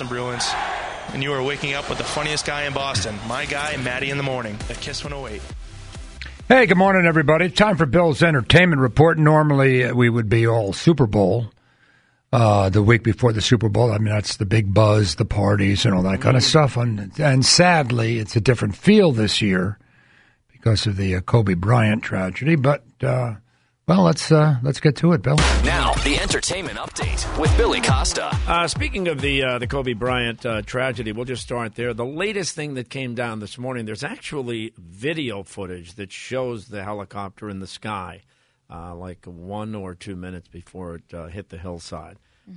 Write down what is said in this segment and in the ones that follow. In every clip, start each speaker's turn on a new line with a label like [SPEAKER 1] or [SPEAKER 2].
[SPEAKER 1] Boston Bruins, and you are waking up with the funniest guy in Boston, my guy, Matty in the morning, the Kiss 108.
[SPEAKER 2] Hey, good morning, everybody. Time for Bill's entertainment report. Normally, uh, we would be all Super Bowl uh, the week before the Super Bowl. I mean, that's the big buzz, the parties, and all that kind of stuff. And, and sadly, it's a different feel this year because of the uh, Kobe Bryant tragedy. But uh, well, let's uh, let's get to it, Bill.
[SPEAKER 3] Now, the entertainment update with Billy Costa.
[SPEAKER 4] Uh, speaking of the uh, the Kobe Bryant uh, tragedy, we'll just start there. The latest thing that came down this morning, there's actually video footage that shows the helicopter in the sky, uh, like one or two minutes before it uh, hit the hillside.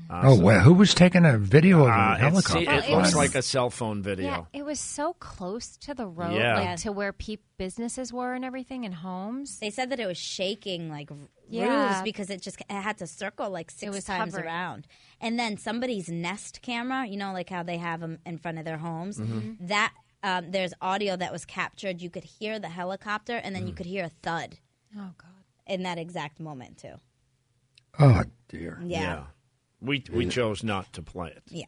[SPEAKER 4] Uh,
[SPEAKER 2] oh,
[SPEAKER 4] so-
[SPEAKER 2] well, who was taking a video of a
[SPEAKER 4] Uh, it's-
[SPEAKER 2] helicopter?
[SPEAKER 4] it
[SPEAKER 5] it
[SPEAKER 4] looks like a cell phone video.
[SPEAKER 5] Yeah,
[SPEAKER 4] video.
[SPEAKER 5] it was so close to the road,
[SPEAKER 4] Yeah.
[SPEAKER 5] like to where pe- businesses were and everything and homes.
[SPEAKER 6] They said that it was shaking like
[SPEAKER 5] Yeah.
[SPEAKER 6] roofs because it just it had to circle like six times
[SPEAKER 5] hovering.
[SPEAKER 6] around. And then somebody's Nest camera, you know, like how they have them in front of their homes.
[SPEAKER 4] Mm-hmm.
[SPEAKER 6] That um, there's audio that was captured. You could hear the helicopter, and then you could hear a thud
[SPEAKER 5] Oh God.
[SPEAKER 6] in that exact moment too.
[SPEAKER 2] oh dear.
[SPEAKER 6] Yeah,
[SPEAKER 4] We we chose not to play it.
[SPEAKER 6] yeah.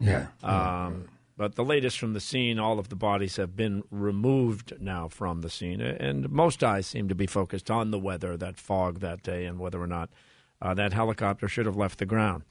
[SPEAKER 2] Yeah.
[SPEAKER 4] Um, but the latest from the scene, all of the bodies have been removed now from the scene, and most eyes seem to be focused on the weather, that fog that day, and whether or not uh, that helicopter should have left the ground.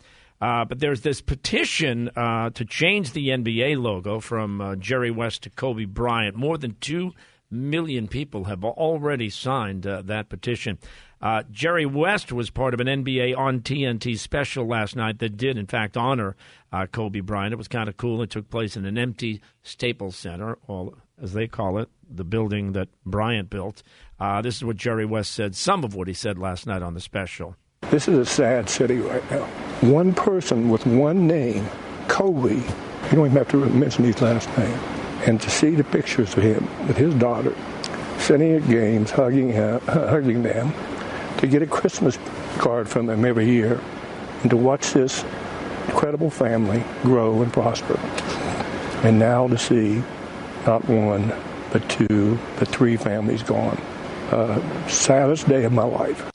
[SPEAKER 4] Uh, but there's this petition uh, to change the NBA logo from uh, Jerry West to Kobe Bryant. More than two million people have already signed uh, that petition. Uh, Jerry West was part of an NBA on TNT special last night that did, in fact, honor uh, Kobe Bryant. It was kind of cool. It took place in an empty Staples Center, as they call it, the building that Bryant built. Uh, this is what Jerry West said, some of what he said last night on the special.
[SPEAKER 7] This is a sad city right now. One person with one name, Kobe, you don't even have to mention his last name. And to see the pictures of him with his daughter, sitting at games, hugging, hugging them, to get a Christmas card from them every year, and to watch this incredible family grow and prosper. And now to see not one, but two, but three families gone. Uh, saddest day of my life.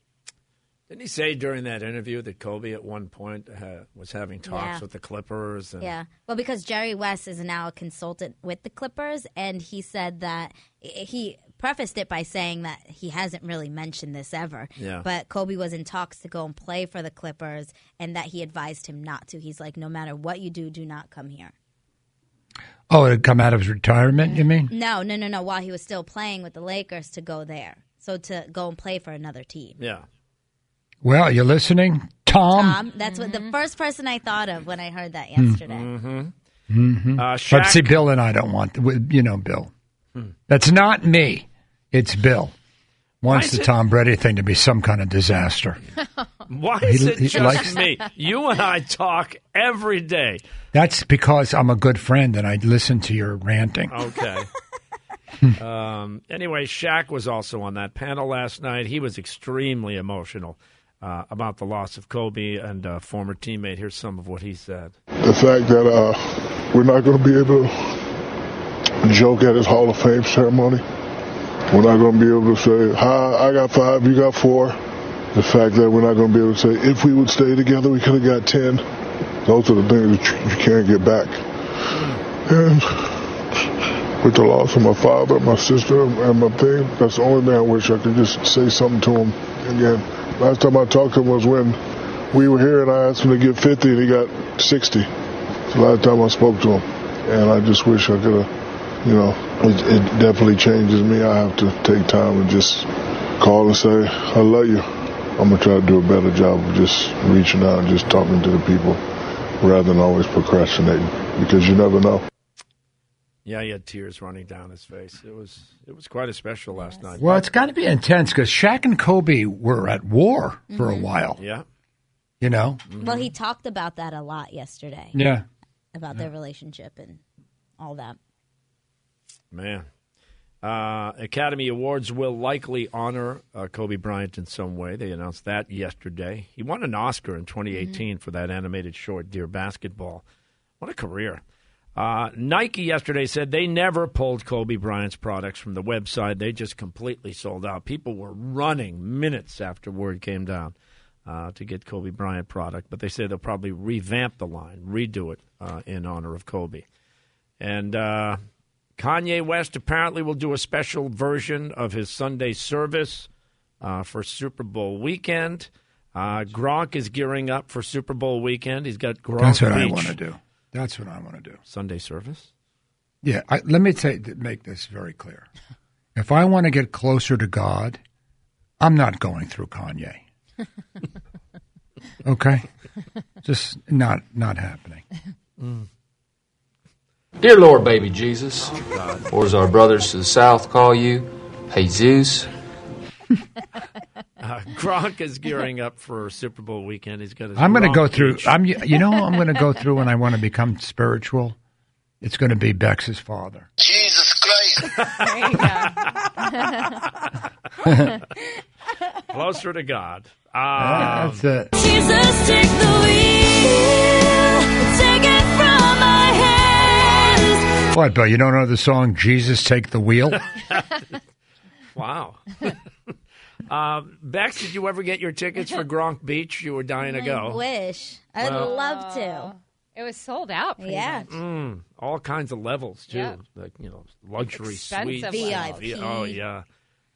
[SPEAKER 4] Didn't he say during that interview that Kobe at one point uh, was having talks
[SPEAKER 6] Yeah.
[SPEAKER 4] with the Clippers? And,
[SPEAKER 6] Yeah. Well, because Jerry West is now a consultant with the Clippers, and he said that he prefaced it by saying that he hasn't really mentioned this ever.
[SPEAKER 4] Yeah.
[SPEAKER 6] But Kobe was in talks to go and play for the Clippers, and that he advised him not to. He's like, no matter what you do, do not come here.
[SPEAKER 2] Oh, it had come out of his retirement, you mean?
[SPEAKER 6] No, no, no, no. While he was still playing with the Lakers, to go there. So to go and play for another team.
[SPEAKER 4] Yeah.
[SPEAKER 2] Well, you listening, Tom?
[SPEAKER 6] Um, that's what the first person I thought of when I heard that yesterday.
[SPEAKER 4] Uh,
[SPEAKER 2] But see, Bill and I don't want, you know, Bill. That's not me. It's Bill. Wants the
[SPEAKER 4] it-
[SPEAKER 2] Tom Brady thing to be some kind of disaster.
[SPEAKER 4] why is
[SPEAKER 2] He-
[SPEAKER 4] it
[SPEAKER 2] he
[SPEAKER 4] just
[SPEAKER 2] likes-
[SPEAKER 4] me? You and I talk every day.
[SPEAKER 2] That's because I'm a good friend and I listen to your ranting.
[SPEAKER 4] Okay. um, anyway, Shaq was also on that panel last night. He was extremely emotional uh, about the loss of Kobe and a former teammate. Here's some of what he said.
[SPEAKER 8] the fact that uh, we're not going to be able to joke at his Hall of Fame ceremony. We're not going to be able to say, "Hi, I got five, you got four. The fact that we're not going to be able to say, "If we would stay together, we could have got ten. Those are the things that you, can't get back. And with the loss of my father, my sister, and my thing, that's the only thing I wish I could just say something to him again. Last time I talked to him was when we were here and I asked him to give 50 and he got 60. It's the last time I spoke to him. And I just wish I could have, you know, it, it definitely changes me. I have to take time and just call and say, I love you. I'm going to try to do a better job of just reaching out and just talking to the people rather than always procrastinating because you never know.
[SPEAKER 4] Yeah, he had tears running down his face. It was it was quite a special last night.
[SPEAKER 2] Well, it's got to be intense because Shaq and Kobe were at war for a mm-hmm. while.
[SPEAKER 4] yeah.
[SPEAKER 2] You know? Mm-hmm.
[SPEAKER 6] Well, he talked about that a lot yesterday
[SPEAKER 2] Yeah.
[SPEAKER 6] about their relationship and all that.
[SPEAKER 4] Man. Uh, Academy Awards will likely honor uh, Kobe Bryant in some way. They announced that yesterday. He won an Oscar in 2018 for that animated short, Dear Basketball. What a career. Uh, Nike yesterday said they never pulled Kobe Bryant's products from the website. They just completely sold out. People were running minutes after word came down uh, to get Kobe Bryant product, but they say they'll probably revamp the line, redo it uh, in honor of Kobe. And uh, Kanye West apparently will do a special version of his Sunday service uh, for Super Bowl weekend. Uh, Gronk is gearing up for Super Bowl weekend. He's got Gronk
[SPEAKER 2] That's what I want to do. That's what I want to do.
[SPEAKER 4] Sunday service.
[SPEAKER 2] Yeah, I, let me say, make this very clear. If I want to get closer to God, I'm not going through Kanye. okay, just not not happening.
[SPEAKER 9] Dear Lord, baby Jesus, or as our brothers to the south call you, Jesus.
[SPEAKER 4] Uh, Gronk is gearing up for Super Bowl weekend. He's got his.
[SPEAKER 2] I'm going to go through.
[SPEAKER 4] Beach.
[SPEAKER 2] I'm you know I'm going to go through when I want to become spiritual. It's going to be Bex's father.
[SPEAKER 10] Jesus Christ.
[SPEAKER 5] There you go.
[SPEAKER 4] closer to God. Um,
[SPEAKER 2] That's it.
[SPEAKER 11] Jesus, take the wheel, take it from my hands.
[SPEAKER 2] What, Bill? You don't know the song "Jesus Take the Wheel"?
[SPEAKER 4] wow. um, Bex, did you ever get your tickets for Gronk Beach? You were dying to go.
[SPEAKER 6] I wish. I'd
[SPEAKER 4] Well-
[SPEAKER 6] love to.
[SPEAKER 5] It was sold out. Pretty
[SPEAKER 6] Yeah.
[SPEAKER 5] much.
[SPEAKER 4] Mm, all kinds of levels too,
[SPEAKER 5] Yeah.
[SPEAKER 4] like you know, luxury
[SPEAKER 5] Expensive
[SPEAKER 4] suites,
[SPEAKER 5] levels.
[SPEAKER 6] VIP.
[SPEAKER 4] Oh yeah.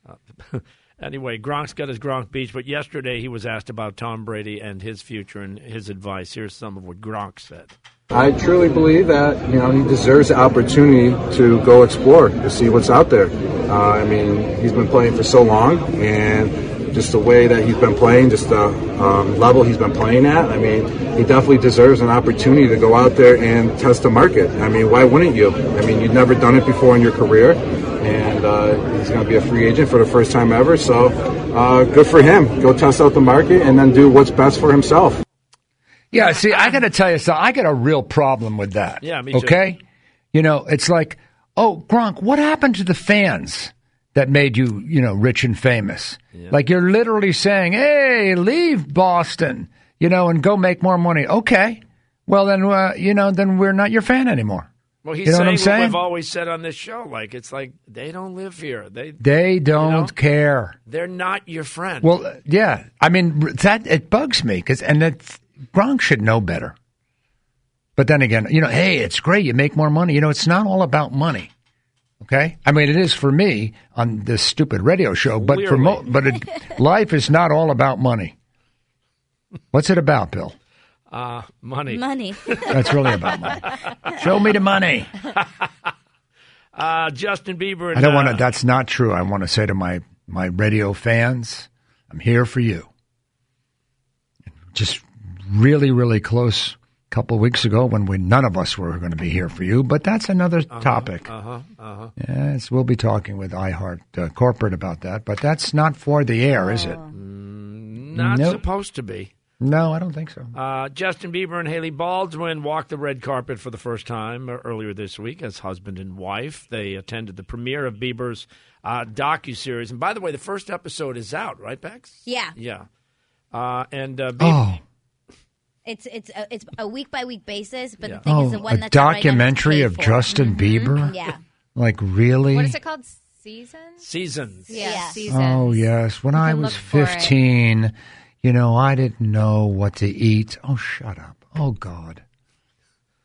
[SPEAKER 4] Uh, anyway, Gronk's got his Gronk Beach, but yesterday he was asked about Tom Brady and his future and his advice. Here's some of what Gronk said.
[SPEAKER 12] I truly believe that you know he deserves the opportunity to go explore to see what's out there. Uh, I mean, he's been playing for so long, and just the way that he's been playing, just the um, level he's been playing at. I mean, he definitely deserves an opportunity to go out there and test the market. I mean, why wouldn't you? I mean, you've never done it before in your career, and uh, he's going to be a free agent for the first time ever. So, uh, good for him. Go test out the market and then do what's best for himself.
[SPEAKER 2] Yeah, see, I got to tell you something. I got a real problem with that.
[SPEAKER 4] Yeah, me too.
[SPEAKER 2] Okay? You know, it's like, oh, Gronk, what happened to the fans that made you, you know, rich and famous? Like you're literally saying, hey, leave Boston, you know, and go make more money. Okay. Well, then, uh, you know, then we're not your fan anymore.
[SPEAKER 4] Well, he's
[SPEAKER 2] You know what
[SPEAKER 4] saying
[SPEAKER 2] I'm
[SPEAKER 4] what
[SPEAKER 2] saying?
[SPEAKER 4] we've always said on this show. Like it's like they don't live here. They
[SPEAKER 2] They don't
[SPEAKER 4] know?
[SPEAKER 2] care.
[SPEAKER 4] they're not your friend.
[SPEAKER 2] Well, uh, yeah. I mean, that it bugs me because, and that's Gronk should know better. But then again, you know, hey, it's great. You make more money. You know, it's not all about money. Okay, I mean, it is for me on this stupid radio show, but for mo- but it, life is not all about money. What's it about, Bill?
[SPEAKER 4] uh, money.
[SPEAKER 6] Money.
[SPEAKER 2] That's really about money. Show me the money.
[SPEAKER 4] Uh, Justin Bieber. And,
[SPEAKER 2] I don't want
[SPEAKER 4] uh,
[SPEAKER 2] to. That's not true. I want to say to my my radio fans, I'm here for you. Just really, really close. A couple of weeks ago, when we none of us were going to be here for you, but that's another topic.
[SPEAKER 4] Uh huh. Uh huh.
[SPEAKER 2] Yes, we'll be talking with iHeart uh, Corporate about that, but that's not for the air, is it?
[SPEAKER 4] Not
[SPEAKER 2] Nope.
[SPEAKER 4] supposed to be.
[SPEAKER 2] No, I don't think so.
[SPEAKER 4] Uh, Justin Bieber and Hailey Baldwin walked the red carpet for the first time uh, earlier this week as husband and wife. They attended the premiere of Bieber's uh, docu series, and by the way, the first episode is out, right, Bex?
[SPEAKER 6] Yeah.
[SPEAKER 4] Yeah. Uh, and uh, Bieber,
[SPEAKER 2] Oh,
[SPEAKER 6] It's it's a, it's a week by week basis, but
[SPEAKER 4] Yeah.
[SPEAKER 6] the thing
[SPEAKER 2] oh,
[SPEAKER 6] is the one
[SPEAKER 2] a
[SPEAKER 6] that's already done is
[SPEAKER 2] documentary of
[SPEAKER 6] for.
[SPEAKER 2] Justin Bieber.
[SPEAKER 6] Yeah.
[SPEAKER 2] Like really?
[SPEAKER 5] What is it called? Seasons?
[SPEAKER 4] seasons.
[SPEAKER 5] Yeah,
[SPEAKER 6] Yeah.
[SPEAKER 5] seasons.
[SPEAKER 2] Oh yes, when I was
[SPEAKER 5] look for it.
[SPEAKER 2] fifteen, you know, I didn't know what to eat. Oh, shut up! Oh God,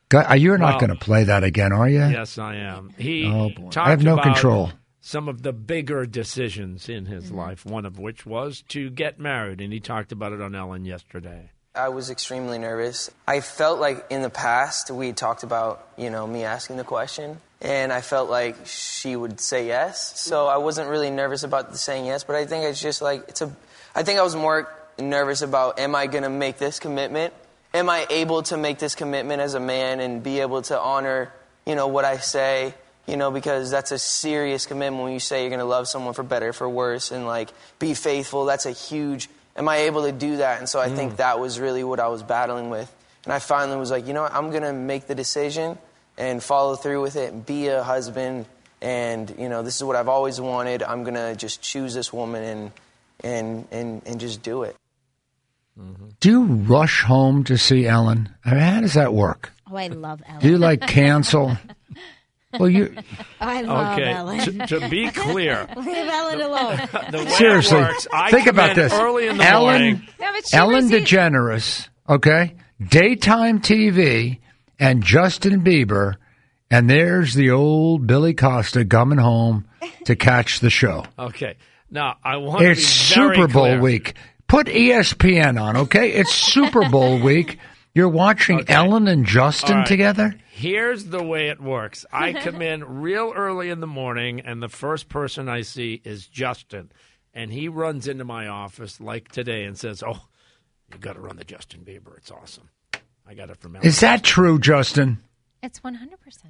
[SPEAKER 2] God uh, you're not
[SPEAKER 4] Well-
[SPEAKER 2] going to play that again, are you?
[SPEAKER 4] Yes, I am. He
[SPEAKER 2] Oh, boy. I have no control.
[SPEAKER 4] Some of the bigger decisions in his
[SPEAKER 6] Mm-hmm.
[SPEAKER 4] life, one of which was to get married, and he talked about it on Ellen yesterday.
[SPEAKER 13] I was extremely nervous. I felt like in the past we talked about, you know, me asking the question, and I felt like she would say yes. So I wasn't really nervous about saying yes, but I think it's just like it's a. I think I was more nervous about am I going to make this commitment? Am I able to make this commitment as a man and be able to honor, you know, what I say? You know, because that's a serious commitment when you say you're going to love someone for better, for worse, and like be faithful. That's a huge. Am I able to do that? And so I think mm. that was really what I was battling with. And I finally was like, you know what? I'm going to make the decision and follow through with it and be a husband. And, you know, this is what I've always wanted. I'm going to just choose this woman and, and, and, and just do it. Mm-hmm.
[SPEAKER 2] Do you rush home to see Ellen? I mean, how does that work?
[SPEAKER 6] Oh, I love Ellen.
[SPEAKER 2] Do you like cancel? Well, you
[SPEAKER 6] I love
[SPEAKER 4] Okay,
[SPEAKER 6] Ellen.
[SPEAKER 4] to, to be clear,
[SPEAKER 6] Leave Ellen alone.
[SPEAKER 4] the way
[SPEAKER 2] seriously
[SPEAKER 4] it works, I
[SPEAKER 2] think about this.
[SPEAKER 4] early in the
[SPEAKER 2] Ellen,
[SPEAKER 4] morning.
[SPEAKER 5] Yeah, but she
[SPEAKER 2] Ellen
[SPEAKER 5] received-
[SPEAKER 2] DeGeneres, okay, daytime TV, and Justin Bieber, and there's the old Billy Costa coming home to catch the show.
[SPEAKER 4] Okay, now I want to be
[SPEAKER 2] It's
[SPEAKER 4] very
[SPEAKER 2] Super Bowl
[SPEAKER 4] clear.
[SPEAKER 2] week. Put ESPN on, okay? It's Super Bowl week. You're watching Ellen and Justin
[SPEAKER 4] All right.
[SPEAKER 2] together?
[SPEAKER 4] Here's the way it works. I come in real early in the morning, and the first person I see is Justin. And he runs into my office like today and says, Oh, you got to run the Justin Bieber. It's awesome. I got it from Ellen.
[SPEAKER 2] Is that true, Justin?
[SPEAKER 5] It's 100%.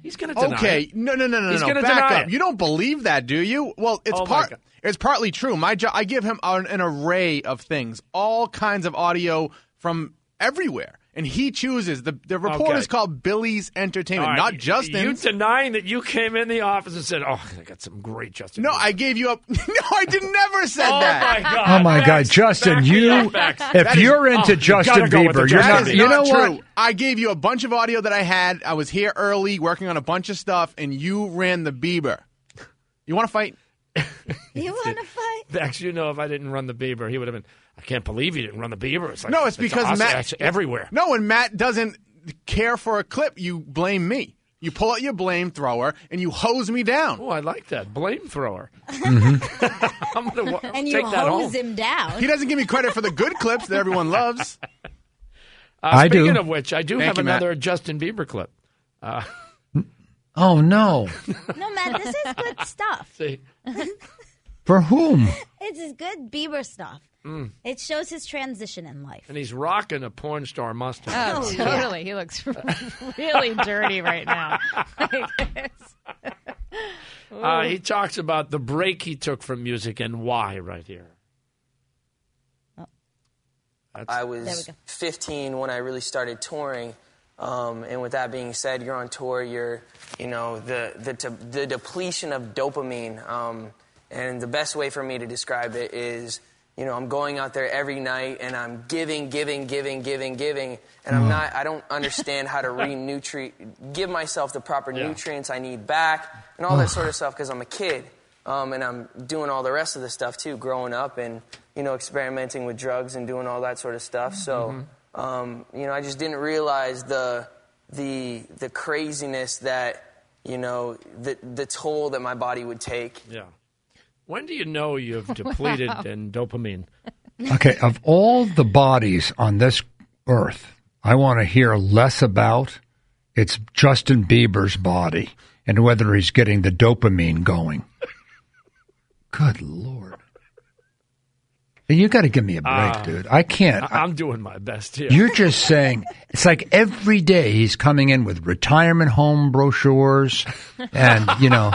[SPEAKER 4] He's going to deny
[SPEAKER 10] Okay,
[SPEAKER 4] it.
[SPEAKER 10] no, no, no, no,
[SPEAKER 4] He's
[SPEAKER 10] no.
[SPEAKER 4] gonna
[SPEAKER 10] Back
[SPEAKER 4] deny
[SPEAKER 10] up.
[SPEAKER 4] it.
[SPEAKER 10] You don't believe that, do you? Well, it's
[SPEAKER 4] Oh,
[SPEAKER 10] part. It's partly true. My job. I give him an, an array of things, all kinds of audio from everywhere, and he chooses. the The report
[SPEAKER 4] Okay.
[SPEAKER 10] is called Billy's Entertainment,
[SPEAKER 4] All right,
[SPEAKER 10] not Justin.
[SPEAKER 4] You
[SPEAKER 10] Justin's.
[SPEAKER 4] denying that you came in the office and said, "Oh, I got some great Justin."
[SPEAKER 10] no, I gave you a. No, I did never said
[SPEAKER 4] Oh
[SPEAKER 10] that.
[SPEAKER 4] my god!
[SPEAKER 2] Oh my God, Justin! you
[SPEAKER 4] Max.
[SPEAKER 2] if
[SPEAKER 10] That is-
[SPEAKER 2] you're into
[SPEAKER 4] oh,
[SPEAKER 2] Justin
[SPEAKER 4] gotta go with the
[SPEAKER 2] Bieber, you're not. You know
[SPEAKER 10] not
[SPEAKER 2] what?
[SPEAKER 10] I gave you a bunch of audio that I had. I was here early working on a bunch of stuff, and you ran the Bieber. You want to fight?
[SPEAKER 6] You want to fight?
[SPEAKER 4] Max, you know, if I didn't run the Bieber, he would have been. I can't believe you didn't run the Bieber. It's like,
[SPEAKER 10] No, it's because
[SPEAKER 4] awesome.
[SPEAKER 10] Matt
[SPEAKER 4] It's everywhere.
[SPEAKER 10] No, when Matt doesn't care for a clip, you blame me. You pull out your blame thrower and you hose me down.
[SPEAKER 4] Oh, I like that blame thrower.
[SPEAKER 2] Mm-hmm.
[SPEAKER 4] I'm gonna wa-
[SPEAKER 6] And
[SPEAKER 4] take
[SPEAKER 6] you hose
[SPEAKER 4] home.
[SPEAKER 6] him down.
[SPEAKER 10] He doesn't give me credit for the good clips that everyone loves.
[SPEAKER 4] Uh,
[SPEAKER 2] I do.
[SPEAKER 4] speaking of which, I do
[SPEAKER 10] Thank
[SPEAKER 4] have
[SPEAKER 10] you, Matt.
[SPEAKER 4] another Justin Bieber clip. Uh,
[SPEAKER 2] Oh no!
[SPEAKER 6] No, Matt, this is good stuff.
[SPEAKER 4] see,
[SPEAKER 2] For whom?
[SPEAKER 6] It's good Bieber stuff.
[SPEAKER 4] Mm.
[SPEAKER 6] It shows his transition in life.
[SPEAKER 4] and he's rocking a porn star mustache.
[SPEAKER 5] Oh,
[SPEAKER 6] Oh,
[SPEAKER 5] totally. He looks really dirty right now.
[SPEAKER 4] Uh, he talks about the break he took from music and why right here.
[SPEAKER 13] I was 15 when I really started touring. Um, and with that being said, you're on tour. You're, you know, the the, de- the depletion of dopamine. Um, and the best way for me to describe it is, you know, I'm going out there every night and I'm giving, giving, giving, giving, giving, and I'm not. I don't understand how to re-nutri- give myself the proper
[SPEAKER 4] Yeah.
[SPEAKER 13] nutrients I need back, and all that sort of stuff because I'm a kid. Um, and I'm doing all the rest of the stuff too, growing up and you know experimenting with drugs and doing all that sort of stuff. So um, you know, I just didn't realize the the the craziness that you know the the toll that my body would take.
[SPEAKER 4] Yeah. When do you know you've depleted in dopamine?
[SPEAKER 2] Okay, of all the bodies on this earth, I want to hear less about it's Justin Bieber's body and whether he's getting the dopamine going. Good lord. You got to give me a break,
[SPEAKER 4] Ah.
[SPEAKER 2] dude. I can't.
[SPEAKER 4] I- I'm doing my best here.
[SPEAKER 2] You're just saying it's like every day he's coming in with retirement home brochures, and you know,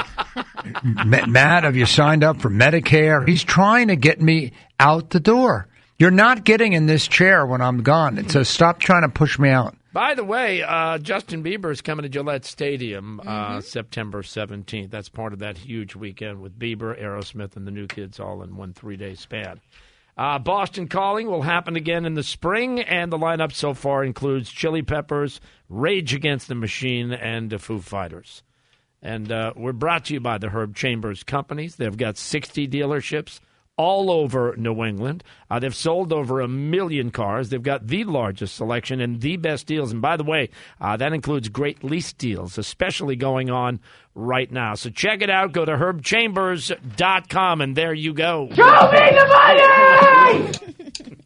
[SPEAKER 2] Matt, have you signed up for Medicare? He's trying to get me out the door. You're not getting in this chair when I'm gone. It says stop trying to push me out.
[SPEAKER 4] By the way, uh, Justin Bieber is coming to Gillette Stadium uh,
[SPEAKER 6] Mm-hmm.
[SPEAKER 4] September 17th. That's part of that huge weekend with Bieber, Aerosmith, and the New Kids all in one three day span. Uh, Boston Calling will happen again in the spring, and the lineup so far includes Chili Peppers, Rage Against the Machine, and the Foo Fighters. And uh, we're brought to you by the Herb Chambers Companies. They've got 60 dealerships all over New England. Uh, they've sold over a million cars. They've got the largest selection and the best deals. And by the way, uh, that includes great lease deals, especially going on right now. So check it out. Go to herbchambers.com, and there you go.
[SPEAKER 11] Show me the money!